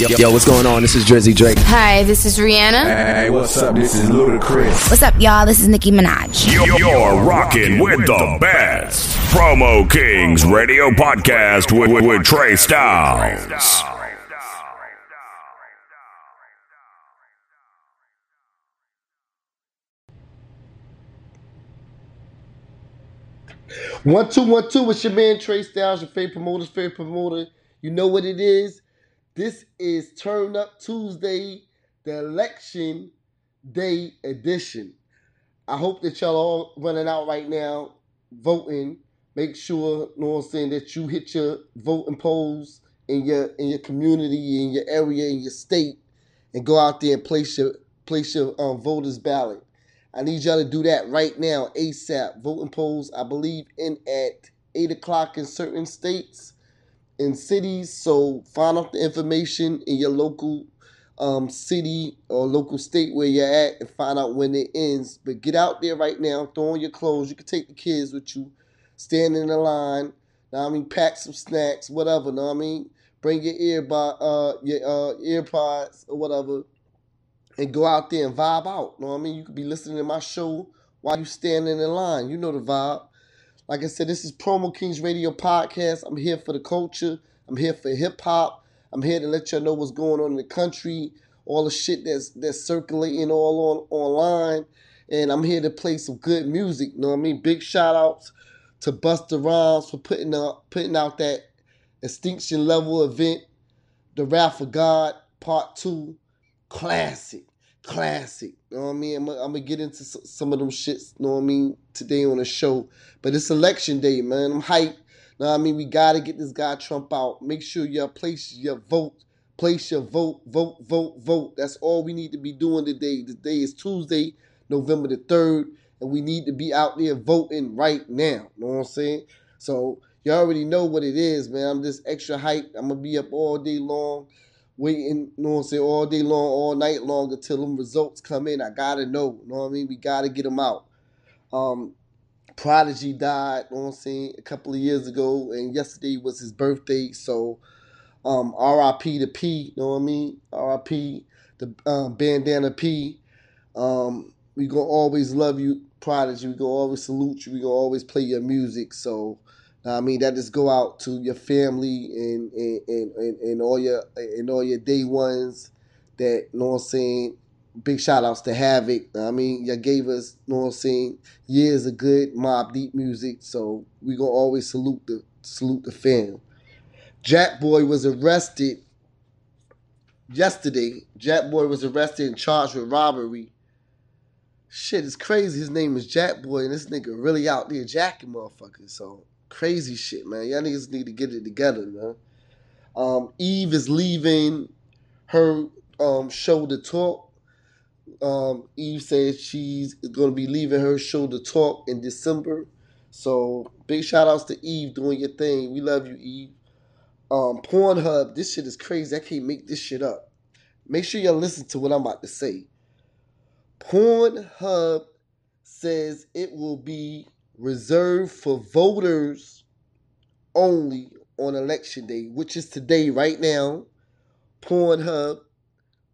Yo, yo, yo, what's going on? This is Drizzy Drake. Hi, this is Rihanna. Hey, what's up? This is Ludacris. What's up, y'all? This is Nicki Minaj. You're, you're rocking with the best. Promo Kings Radio Podcast with, with, with Trey Styles. One two one two. It's your man Trey Styles, your favorite promoter's favorite promoter. You know what it is. This is Turn Up Tuesday, the election day edition. I hope that y'all all running out right now, voting. Make sure, you know what I'm saying, that you hit your voting polls in your in your community, in your area, in your state, and go out there and place your place your um, voters ballot. I need y'all to do that right now, ASAP. Voting polls, I believe, in at 8 o'clock in certain states and cities. So find out the information in your local um, city or local state where you're at and find out when it ends. But get out there right now, throw on your clothes. You can take the kids with you, stand in the line. Now I mean, pack some snacks, whatever. Know what I mean? Bring your earbud, uh, your uh, earpods or whatever and go out there and vibe out. Know what I mean? You could be listening to my show while you standing in line. You know the vibe. Like I said, this is Promo Kings Radio Podcast. I'm here for the culture. I'm here for hip hop. I'm here to let y'all know what's going on in the country, all the shit that's that's circulating all on online. And I'm here to play some good music. You know what I mean? Big shout outs to Busta Rhymes for putting out putting out that extinction level event, The Wrath of God Part 2 classic, classic. You know what I mean? I'm, gonna get into some of them shits. You know what I mean? Today on the show, but it's election day, man. I'm hyped. You know what I mean? We gotta get this guy Trump out. Make sure you place your vote. Place your vote, vote, vote, vote. That's all we need to be doing today. Today is Tuesday, November the 3rd, and we need to be out there voting right now. You know what I'm saying? So, you already know what it is, man. I'm just extra hyped. I'm going to be up all day long waiting, you know what I'm saying, all day long, all night long until them results come in. I gotta know, you know what I mean? We gotta get them out. Um, Prodigy died, you know what I'm saying, a couple of years ago, and yesterday was his birthday, so um, RIP to P, you know what I mean? RIP the um, bandana P. Um, we gonna always love you, Prodigy. We gonna always salute you. We gonna always play your music. So I mean, that just go out to your family and and, and, and, all your and all your day ones that you know what I'm saying. Big shout outs to Havoc. I mean, you gave us, you know what I'm saying, years of good Mobb Deep music. So we gonna always salute the salute the fam. Jack Boy was arrested yesterday. Jack Boy was arrested and charged with robbery. Shit, it's crazy. His name is Jack Boy, and this nigga really out there jacking motherfuckers. So crazy shit, man. Y'all niggas need to get it together, man. Um, Eve is leaving her um, show to talk. Um, Eve says she's going to be leaving her show to talk in December. So big shout outs to Eve doing your thing. We love you, Eve. Um, Pornhub, this shit is crazy. I can't make this shit up. Make sure y'all listen to what I'm about to say. Pornhub says it will be reserved for voters only on election day, which is today, right now. Pornhub,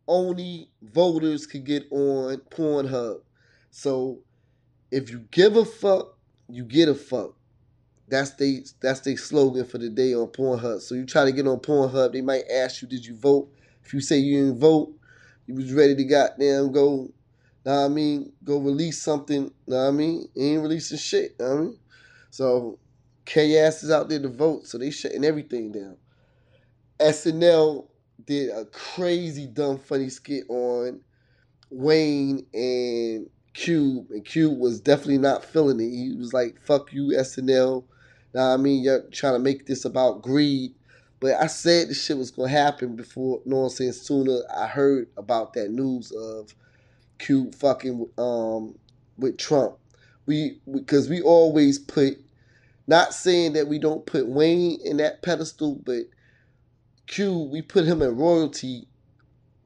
only voters can get on Pornhub. So if you give a fuck, you get a fuck. That's they that's their slogan for the day on Pornhub. So you try to get on Pornhub, they might ask you, did you vote? If you say you didn't vote, you was ready to goddamn go What I mean? Go release something. What I mean? ain't releasing shit. I mean? So K is out there to vote, so they shutting everything down. SNL did a crazy dumb funny skit on Wayne and Cube, and Cube was definitely not feeling it. He was like, "Fuck you, SNL." Now I mean, you're trying to make this about greed, but I said this shit was gonna happen before. You know what I'm saying? Sooner I heard about that news of Cube fucking um, with Trump. We because we, always put, not saying that we don't put Wayne in that pedestal, but Cube we put him in royalty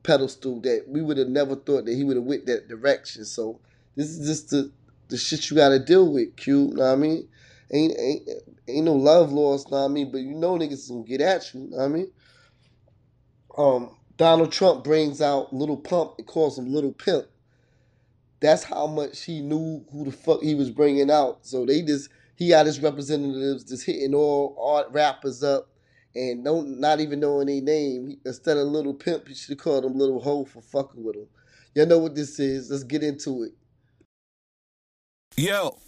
pedestal that we would have never thought that he would have went that direction. So this is just the the shit you got to deal with, Q. Know what I mean? Ain't ain't ain't no love lost, know what I mean? But you know niggas gonna get at you, know what I mean? Um, Donald Trump brings out Little Pump and calls him Little Pimp. That's how much he knew who the fuck he was bringing out. So they just he had his representatives just hitting all art rappers up and don't not even knowing their name. Instead of Little Pimp, he should have called him Little Hoe for fucking with him. Y'all know what this is. Let's get into it. Yo,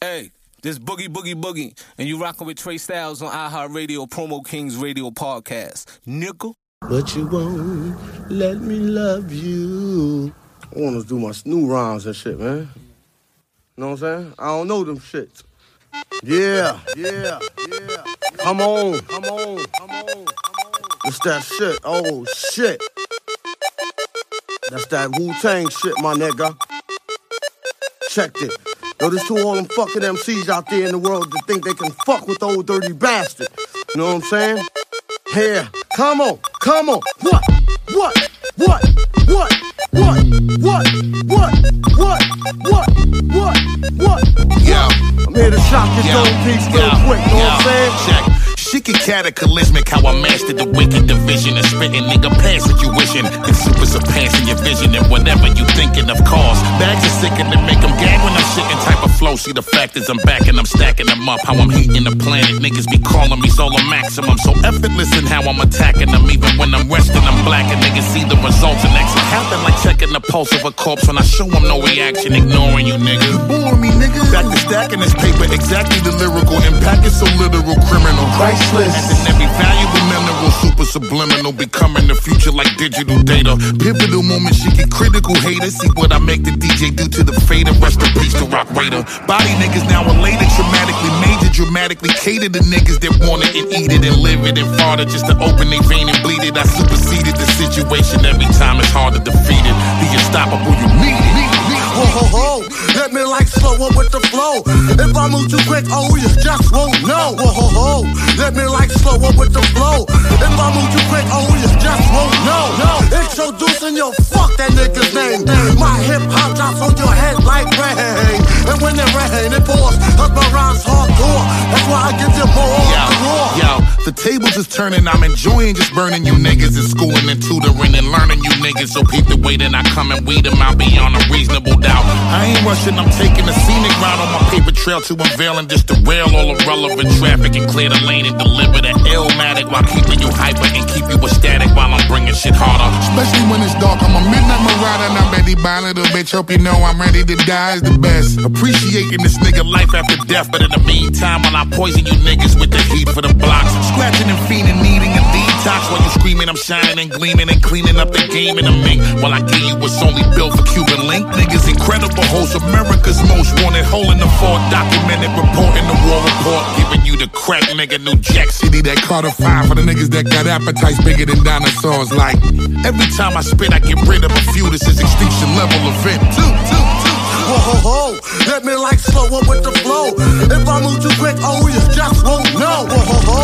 hey, this Boogie Boogie Boogie, and you rocking with Trey Styles on iHeartRadio Promo Kings Radio Podcast. Nickel. But you won't let me love you. I want to do my new rhymes and shit, man. You know what I'm saying? I don't know them shits. Yeah, yeah, yeah. Come on, come on, come on, come on. It's that shit. Oh, shit. That's that Wu Tang shit, my nigga. Check it. Yo, there's two all them fucking MCs out there in the world that think they can fuck with the old dirty bastard. You know what I'm saying? Here, come on, come on. What? What? What? What? What? What? What? What? What? What? What? Yo. I'm here to shock your Yo, dome piece real yo, quick, know what I'm saying? Check. Get cataclysmic how I mastered the wicked division and spitting nigga past what you wishing. And super surpassing your vision and whatever you thinking of cause. Bags are sickin' to make them gag when I'm shitting type of flow. See the fact is I'm back and I'm stacking them up. How I'm heating the planet. Niggas be calling me solar maximum. So effortless in how I'm attacking them. Even when I'm resting, I'm black and niggas see the results. And next what happen like checking the pulse of a corpse when I show them no reaction, ignoring you nigga. Bore me nigga. Back to stacking this paper, exactly the lyrical impact is so literal, criminal. Priceless. As in every valuable mineral, super subliminal, becoming the future like digital data. Pivotal moment, she get critical haters. See what I make the DJ do to the fader. Rest in peace to Rock Raida. Body niggas now elated, traumatically major, dramatically cater to niggas that want it and eat it and live it and fart it just to open their vein and bleed it. I superseded the situation every time it's hard to defeat it. The unstoppable, you need it. Whoa, ho, ho. Let me like slow up with the flow. If I move too quick, oh, you just won't know. Whoa, ho, ho. Let me like slow up with the flow. If I move too quick, oh, you just won't know. No. Introducing your fuck that nigga's name. My hip hop drops on your head like rain. And when it rain, it pours. Cause my rhymes hardcore. That's why I give you more Yo, yo, the tables is turning. I'm enjoying just burning you niggas and schooling and tutoring and learning you niggas. So peep the way that I come and weed them out beyond a reasonable doubt. I ain't rushing, I'm taking a scenic route on my paper trail to unveil and just derail all irrelevant traffic and clear the lane and deliver the illmatic while keeping you hyper and keep you ecstatic while I'm bringing shit harder. Especially when it's dark, I'm a midnight marauder and I'm ready by little bitch. Hope you know I'm ready to die is the best. Appreciating this nigga life after death, but in the meantime, while I poison you niggas with the heat for the blocks, scratching and fiending, needing while you screaming, I'm shining gleaming and cleaning up the game in a mink. While I give you what's only built for Cuban link, niggas incredible hosts, America's most wanted, hole in the fort, documented, reporting the war report, giving you the crack, nigga, New Jack City. That Carter five for the niggas that got appetites bigger than dinosaurs. Like, Every time I spit, I get rid of a few. This is extinction level event. Two, Whoa, ho, ho. Let me like slow up with the flow. If I move too quick, oh, you just won't know. Whoa, ho, ho.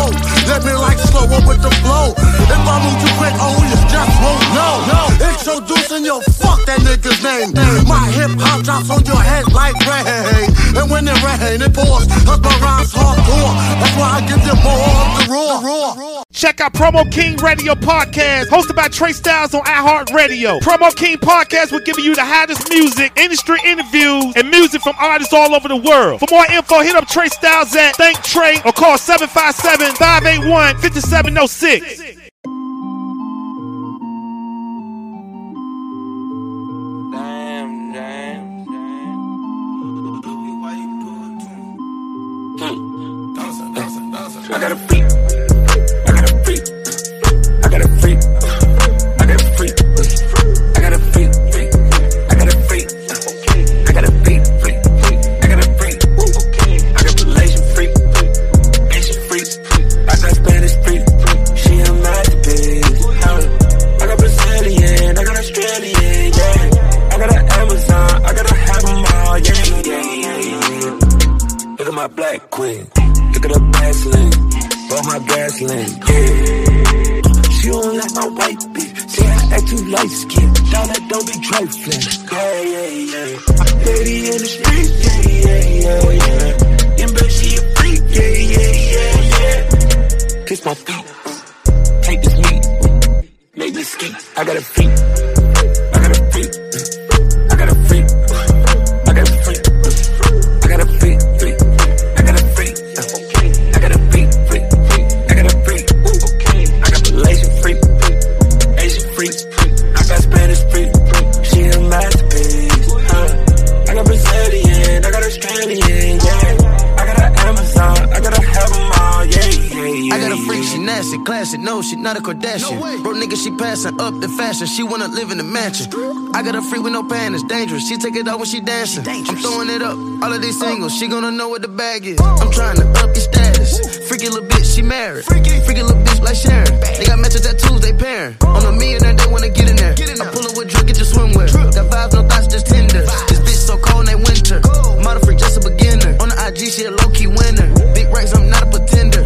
Let me like slow up with the flow. If I move too quick, oh, you just won't know. No. Introducing your fuck that nigga's name. My hip hop drops on your head like rain. And when it rain, it pours. Cause my rhymes hardcore. That's why I give you more of the raw. Check out Promo King Radio Podcast, hosted by Trey Styles on iHeartRadio. Promo King Podcast will give you the hottest music, industry interviews, and music from artists all over the world. For more info, hit up Trey Styles at Thank Trey or call 757 581 5706. At my black queen. Look at her baslin. Roll my gasoline. Yeah. She don't like my white bitch. Say I act too light. Down that don't be trifling. Yeah, yeah, yeah. Lady in the street. Yeah, yeah, yeah, yeah. And bet she a freak. Yeah, yeah, yeah, yeah. Kiss my feet. Take this meat. Make me ski. I got a freak. She not a Kardashian. Bro, nigga, she passing up the fashion. She wanna live in the mansion. I got a freak with no pan, it's dangerous. She take it off when she dancing. I'm throwing it up. All of these singles, she gonna know what the bag is. I'm trying to up your status. Freaky little bitch, she married. Freaky little bitch like Sharon. They got matching tattoos, they pairing. On a millionaire, they wanna get in there. I pull her with drip, get your swimwear. Got vibes, no thoughts, just tender. This bitch so cold, they winter. Model freak, just a beginner. On the IG, she a low key winner. Big racks, I'm not a pretender.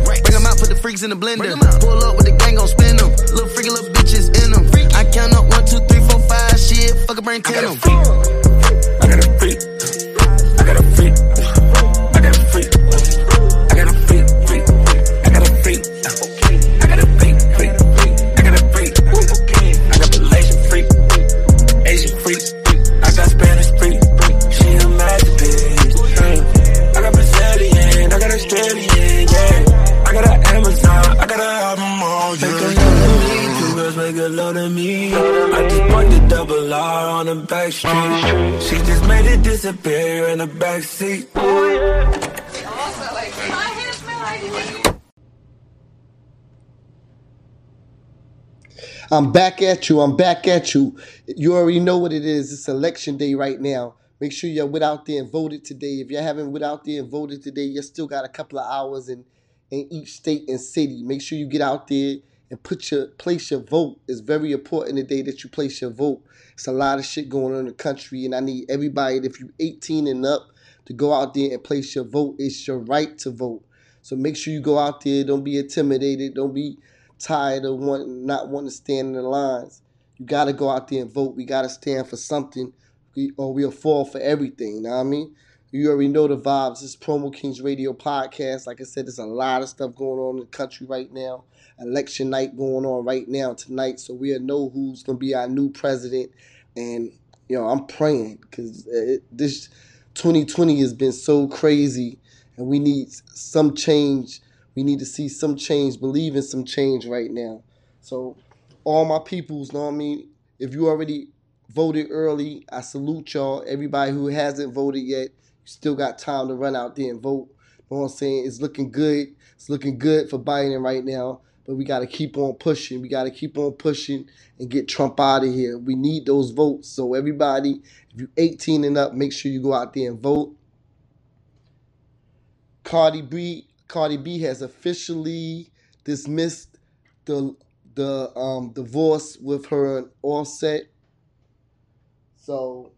Bring 'em out, put the freaks in the blender. Pull up with the gang, gon' spin 'em. Little freaky little bitches in 'em. I count up one, two, three, four, five. Shit, fuck a brain, ten 'em. I got a freak. I got a freak. I back street. She just made it disappear in the back seat. I'm back at you. I'm back at you. You already know what it is. It's election day right now. Make sure you're went out there and voted today. If you haven't went out there and voted today, you still got a couple of hours in, in each state and city. Make sure you get out there and put your place your vote. It's very important today that you place your vote. It's a lot of shit going on in the country, and I need everybody, if you're 18 and up, to go out there and place your vote. It's your right to vote. So make sure you go out there. Don't be intimidated. Don't be tired of wanting, not wanting to stand in the lines. You got to go out there and vote. We got to stand for something, or we'll fall for everything. You know what I mean? You already know the vibes. This Promo Kings Radio podcast. Like I said, there's a lot of stuff going on in the country right now. Election night going on right now tonight. So we'll know who's going to be our new president. And, you know, I'm praying because uh, this 2020 has been so crazy and we need some change. We need to see some change, believe in some change right now. So, all my peoples, know what I mean? If you already voted early, I salute y'all. Everybody who hasn't voted yet, still got time to run out there and vote. Know what I'm saying? It's looking good. It's looking good for Biden right now. But we got to keep on pushing. We got to keep on pushing and get Trump out of here. We need those votes. So everybody, if you're 18 and up, make sure you go out there and vote. Cardi B, Cardi B has officially dismissed the the um, divorce with her Offset. So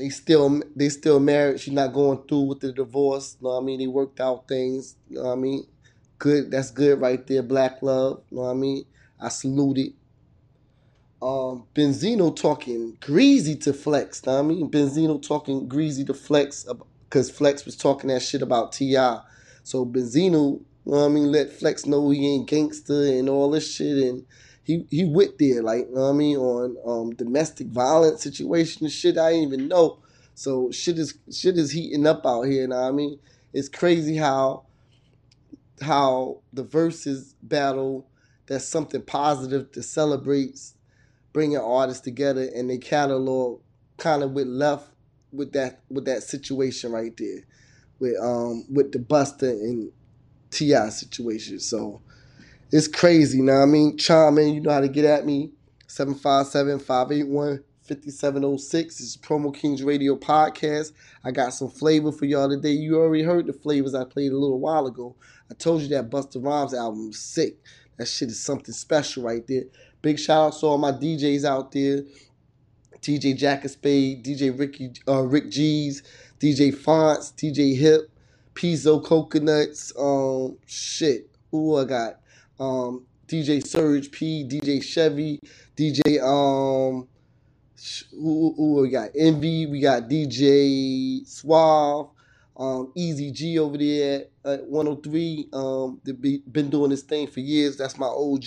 they still they still married. She's not going through with the divorce. You know what I mean? They worked out things. You know what I mean? Good. That's good right there. Black love. You know what I mean? I salute it. Um, Benzino talking greasy to Flex. Know what I mean? Benzino talking greasy to Flex because Flex was talking that shit about T.I. So Benzino, you know what I mean, let Flex know he ain't gangster and all this shit and he he went there, like, you know what I mean, on um, domestic violence situation and shit I didn't even know. So shit is shit is heating up out here, you know I mean? It's crazy how how the Verzuz battle that's something positive that celebrates bringing artists together and they catalog kind of with left with that with that situation right there with um with the Buster and Ti situation. So it's crazy. Now I mean, chime in. You know how to get at me. 757-581-5706. This is Promo Kings Radio Podcast. I got some flavor for y'all today. You already heard the flavors I played a little while ago. I told you that Busta Rhymes album is sick. That shit is something special right there. Big shout out to all my DJs out there. DJ Jack and Spade, DJ Ricky, uh, Rick G's, DJ Fonts, DJ Hip, Pizzo Coconuts, um, shit. Who I got? Um, DJ Surge P, DJ Chevy, DJ um, who, who we got? Envy, we got DJ Suave, um, Easy G over there at, at 103. Um, they be, been doing this thing for years. That's my OG.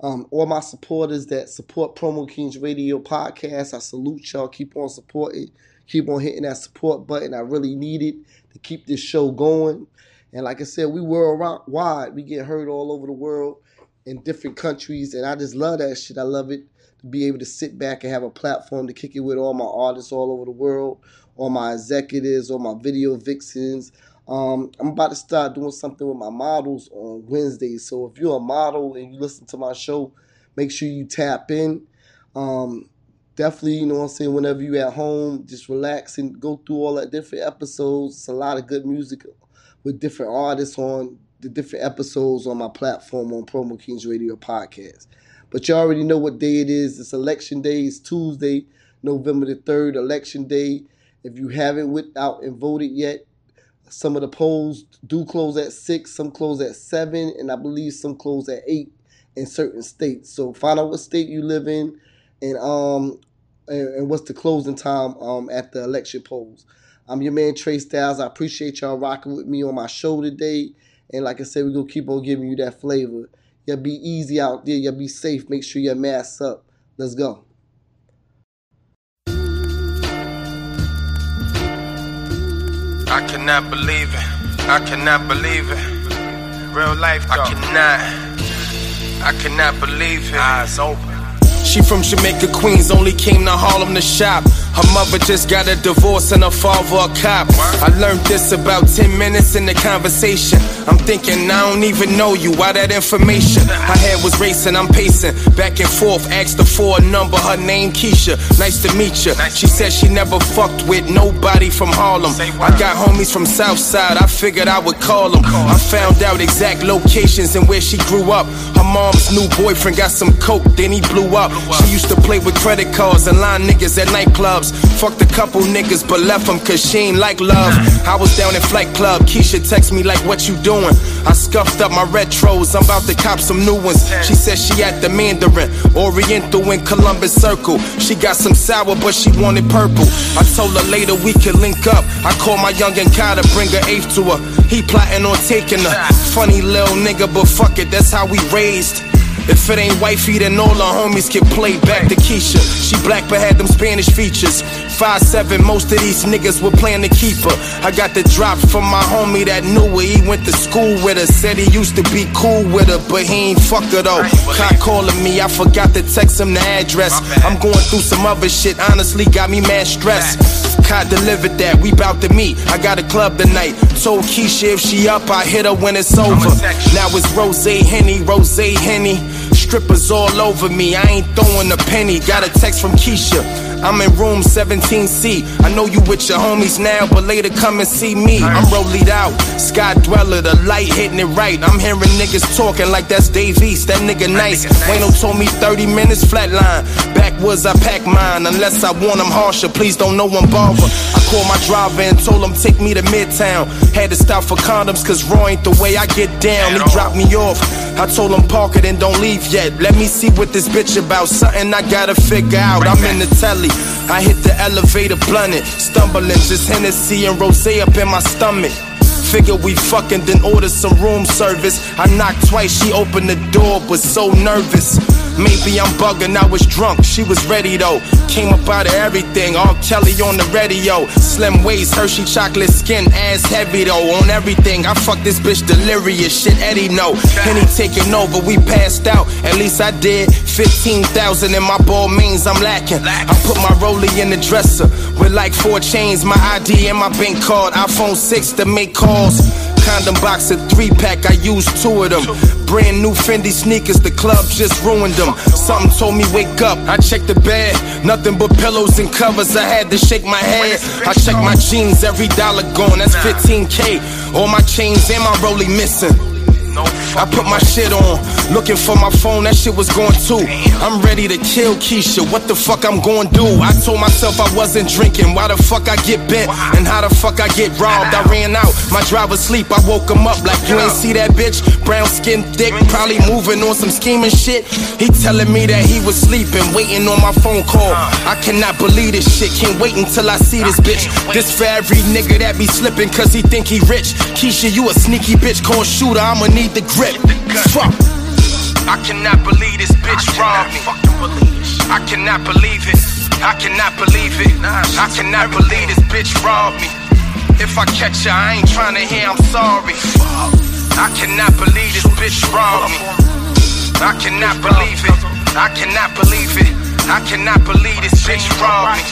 Um, all my supporters that support Promo Kings Radio podcast, I salute y'all. Keep on supporting. Keep on hitting that support button. I really need it to keep this show going. And like I said, we worldwide. We get heard all over the world in different countries. And I just love that shit. I love it to be able to sit back and have a platform to kick it with all my artists all over the world, all my executives, all my video vixens. Um, I'm about to start doing something with my models on Wednesdays. So if you're a model and you listen to my show, make sure you tap in. Um, definitely, you know what I'm saying, whenever you at home, just relax and go through all that different episodes. It's a lot of good music with different artists on the different episodes on my platform on Promo Kings Radio Podcast. But you already know what day it is. It's election day. It's Tuesday, November the 3rd, election day. If you haven't went out and voted yet, some of the polls do close at 6, some close at 7, and I believe some close at 8 in certain states. So find out what state you live in and um and, and what's the closing time um at the election polls. I'm your man Trey Styles. I appreciate y'all rocking with me on my show today. And like I said, we're gonna keep on giving you that flavor. Y'all be easy out there, y'all be safe, make sure your mask up. Let's go. I cannot believe it. I cannot believe it. Real life, though. I cannot. I cannot believe it. Eyes open. She from Jamaica, Queens, only came to Harlem to shop. Her mother just got a divorce and her father a cop. I learned this about 10 minutes in the conversation. I'm thinking, I don't even know you, why that information? Her head was racing, I'm pacing back and forth. Asked her for a number, her name Keisha. Nice to meet you. She said she never fucked with nobody from Harlem. I got homies from Southside, I figured I would call them. I found out exact locations and where she grew up. Her mom's new boyfriend got some coke, then he blew up. She used to play with credit cards and line niggas at nightclubs. Fucked a couple niggas, but left them cause she ain't like love. I was down at Flight Club, Keisha text me like, what you doing? I scuffed up my retros, I'm about to cop some new ones. She said she at the Mandarin, Oriental in Columbus Circle. She got some sour, but she wanted purple. I told her later we could link up. I called my young and to bring her eighth to her. He plotting on taking her. Funny little nigga, but fuck it, that's how we raised. If it ain't wifey, then all her homies can play back to Keisha. She black but had them Spanish features. Five seven, most of these niggas were playing to keep her. I got the drop from my homie that knew her. He went to school with her. Said he used to be cool with her, but he ain't fuck her though. Cop calling me, I forgot to text him the address. I'm going through some other shit, honestly got me mad stressed. Cot delivered that, we bout to meet. I got a club tonight. Told Keisha if she up, I hit her when it's over. Now it's Rose Henny, Rose Henny. Strippers all over me, I ain't throwing a penny. Got a text from Keisha. I'm in room 17C. I know you with your homies now, but later come and see me. I'm rolling out, Sky Dweller, the light hitting it right. I'm hearing niggas talking like that's Dave East, that nigga nice. Wayno told me 30 minutes flatline. Backwoods, I pack mine. Unless I want them harsher, please don't know I'm bother. I called my driver and told him take me to Midtown. Had to stop for condoms, cause raw ain't the way I get down. He dropped me off. I told him park it and don't leave yet. Let me see what this bitch about. Something I gotta figure out. I'm in the telly. I hit the elevator blunted. Stumbling, just Hennessy and rose up in my stomach. Figure we fucking, then order some room service. I knocked twice, she opened the door, but so nervous. Maybe I'm bugging, I was drunk, she was ready though. Came up out of everything, all Kelly on the radio. Slim waist, Hershey chocolate skin, ass heavy though. On everything, I fuck this bitch delirious, shit Eddie know. Penny taking over, we passed out, at least I did. 15,000 in my ball means I'm lacking. I put my rollie in the dresser with like four chains, my ID and my bank card. iPhone 6 to make calls. Condom box, a three pack, I used two of them. Brand new Fendi sneakers, the club just ruined them. Something told me wake up, I checked the bed. Nothing but pillows and covers, I had to shake my head. I check my jeans, every dollar gone, that's 15k. All my chains and my rollie missing. I put my shit on, looking for my phone, that shit was going too. I'm ready to kill Keisha, what the fuck I'm gonna do? I told myself I wasn't drinking, why the fuck I get bent? And how the fuck I get robbed? I ran out, my driver sleep, I woke him up like you ain't see that bitch? Brown skin thick, probably moving on some scheming shit. He telling me that he was sleeping, waiting on my phone call. I cannot believe this shit, can't wait until I see this bitch. This for every nigga that be slipping cause he think he rich. Keisha, you a sneaky bitch, call shooter, I'ma need the grip. Fuck. I cannot believe this bitch robbed me. I cannot believe it. I cannot believe it. I cannot believe this bitch robbed me. If I catch her, I ain't trying to hear I'm sorry. I cannot believe this bitch robbed me. I cannot believe it. I cannot believe it. I cannot believe this bitch robbed me.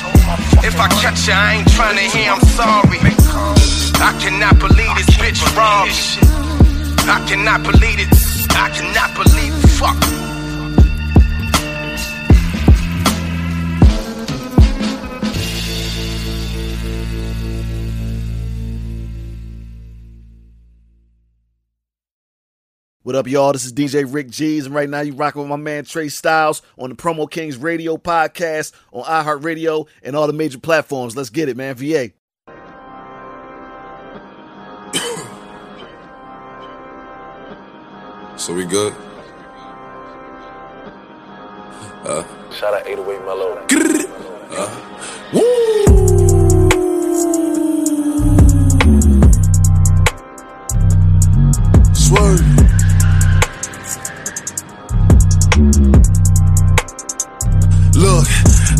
If I catch her, I ain't trying to hear I'm sorry. I cannot believe this bitch robbed me. I cannot believe it. I cannot believe it. Fuck. What up, y'all? This is DJ Rick G's, and right now you rocking with my man Trey Styles on the Promo Kings Radio podcast on iHeartRadio and all the major platforms. Let's get it, man. VA. So we good? Uh, Shout out 808 Mellow. uh, Swerve. Look,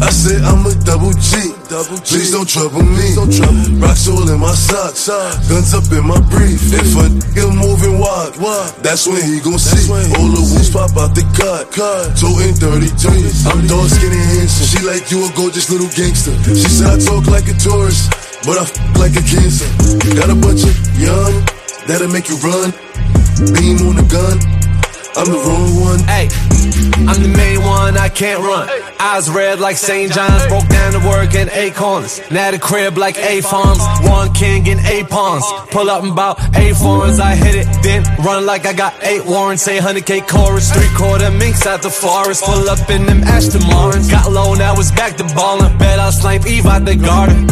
I said I'm a double G. Please don't trouble me. Don't trouble Rocks all in my socks. Guns up in my brief. If a nigga moving wild, that's when he gon' see. All the wolves pop out the cut. Toting 33. I'm dark skinny handsome. She like you a gorgeous little gangster. She said I talk like a tourist, but I f like a cancer. Got a bunch of young that'll make you run. Beam on the gun. I'm the wrong one. Hey, I'm the main one, I can't run. Eyes red like St. John's, broke down to work in eight corners. Now the crib like eight farms, one king in eight pawns. Pull up in about eight foreigns, I hit it, then run like I got eight warrants. Say 100k chorus, three quarter minks out the forest. Pull up in them Aston Martins. Got low, now it's back to ballin'. Bet I'll snipe Eve out the garden.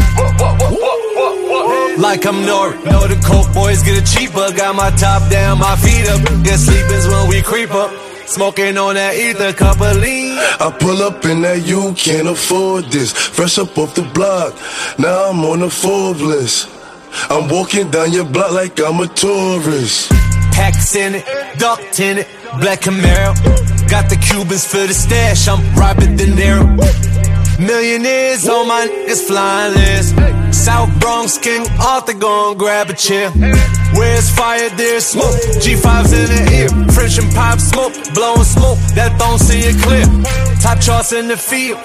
Like I'm Nori. Know the coke boys get it cheaper. Got my top down, my feet up. Get sleepins when we creep up. Smoking on that ether, cup of lean. I pull up in that you can't afford this. Fresh up off the block, now I'm on the Forbes list. I'm walking down your block like I'm a tourist. Packs in it, ducked in it, black Camaro. Got the Cubans for the stash, I'm Robert De Niro. Millionaires on my niggas flying list. South Bronx King Arthur gon' grab a chair. Where's fire, there's smoke. G5's in the ear. French and pop smoke, blowing smoke. That don't see it clear. Top charts in the field,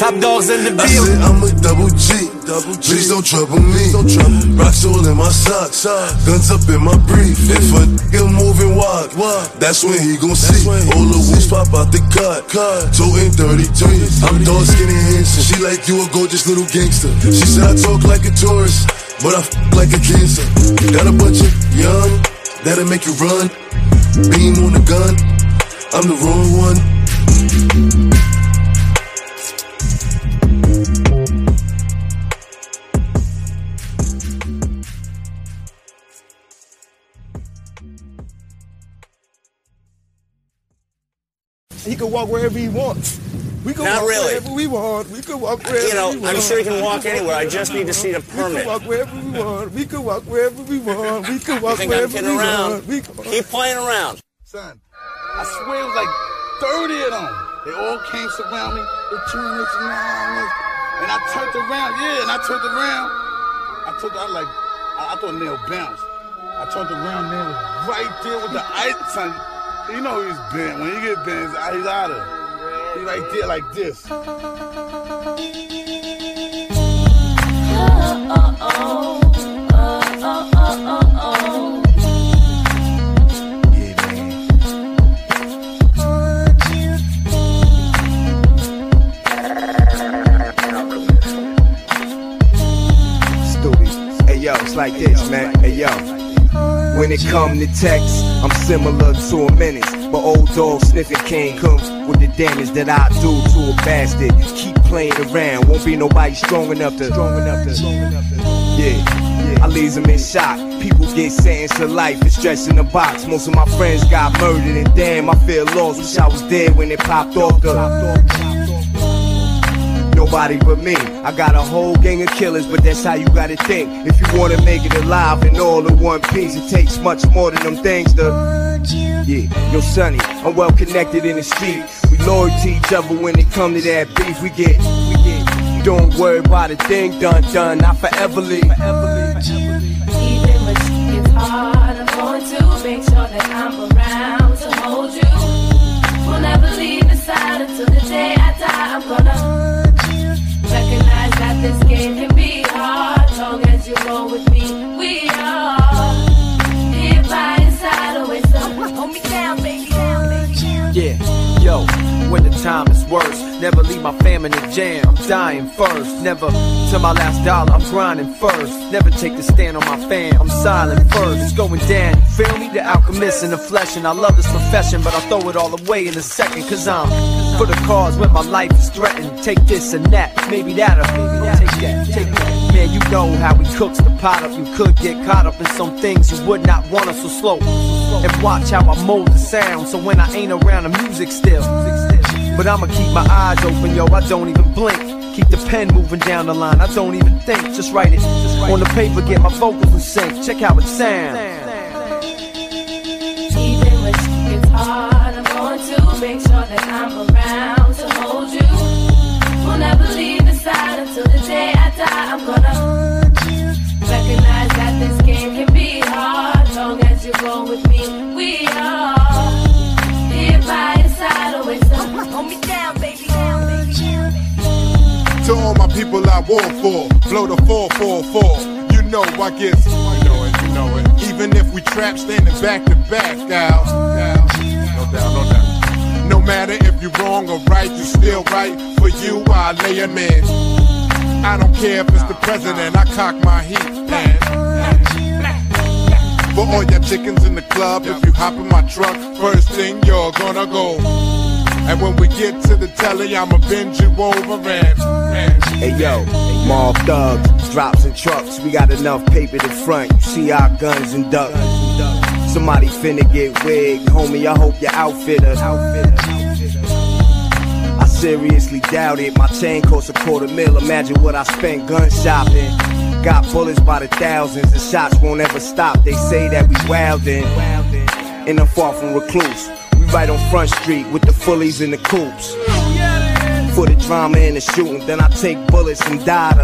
top dogs in the I said I'm a double G. double G. Please don't trouble me. Don't trouble. Rocks all in my socks. Guns up in my brief. If a nigga moving wild, that's when he gon' see. All the wolves pop out the cut. Toting 33. I'm dark skinny handsome. She like you a gorgeous little gangster. She said I talk like a tourist, but I f like a cancer. Got a bunch of young that'll make you run. Beam on the gun. I'm the wrong one. He can walk wherever he wants. We can Not walk really. wherever we want. We can walk wherever You know, we want. I'm sure he can walk anywhere. I just need to see the permit. We permit. can walk wherever we want. We can walk wherever we want. We can walk think I'm wherever kidding we around? want. We can Keep playing around. Son, I swear it was like 30 of them. They all came surround me. They turned this around this. And I turned around, yeah, and I turned around. I took, I like, I, I thought Neil bounced. I turned around, Neil was right there with the ice. Son, you know he's bent. When he get bent, he's out- he's out of there like this. Yo, it's like this, man. Hey yo. When it come to text, I'm similar to a menace. But old dog sniffing can't with the damage that I do to a bastard. Keep playing around, won't be nobody strong enough to. Strong enough to. strong Yeah, yeah. I leave them in shock. People get sentenced to life and stretched in a box. Most of my friends got murdered, and damn, I feel lost. Wish I was dead when it popped off the. Nobody but me. I got a whole gang of killers, but that's how you gotta think. If you wanna make it alive and all in one piece, it takes much more than them things to. Yeah, yo, Sonny, I'm well connected in the street. We loyal to each other when it come to that beef. We get, we get. Don't worry about a thing done, done. Not forever leave. Even when gets hard, I'm going to make sure that I'm around to hold you. We'll never leave the side until the day I die. I'm gonna recognize that this game can be hard. Long as you roll with me, time is worse, never leave my fam in the jam. I'm dying first, never to my last dollar. I'm grinding first, never take the stand on my fam. I'm silent first, it's going down. Feel me? The alchemist in the flesh, and I love this profession, but I'll throw it all away in a second, cause I'm for the cause when my life is threatened. Take this and that, maybe that'll take that, take that. Man, you know how he cooks the pot up. You could get caught up in some things you would not want us so slow. And watch how I mold the sound, so when I ain't around, the music still. But I'ma keep my eyes open, yo. I don't even blink. Keep the pen moving down the line. I don't even think. Just write it on the paper. Get my vocals in sync. Check how it sounds. Even when shit gets hard, I'm going to make sure that I'm around to hold you. We'll never leave the side until the day I die. I'm gonna people I war for, blow the 444. You know I get, you know it, you know it. Even if we trap standing back to back, gal. No doubt, no doubt. No matter if you're wrong or right, you still right. For you, I lay a man. I don't care if it's the president, I cock my heat, man. For all your chickens in the club, if you hop in my truck, first thing you're gonna go. And when we get to the telly, I'ma bend you over and. Hey yo, mob thugs, drops and trucks. We got enough paper to front. You see our guns and ducks. Somebody finna get wigged, homie. I hope your outfitter. I seriously doubt it. My chain costs a quarter mil. Imagine what I spent gun shopping. Got bullets by the thousands, The shots won't ever stop. They say that we wildin', and I'm far from recluse. We right on Front Street with the fullies and the coops. For the drama and the shooting, then I take bullets and die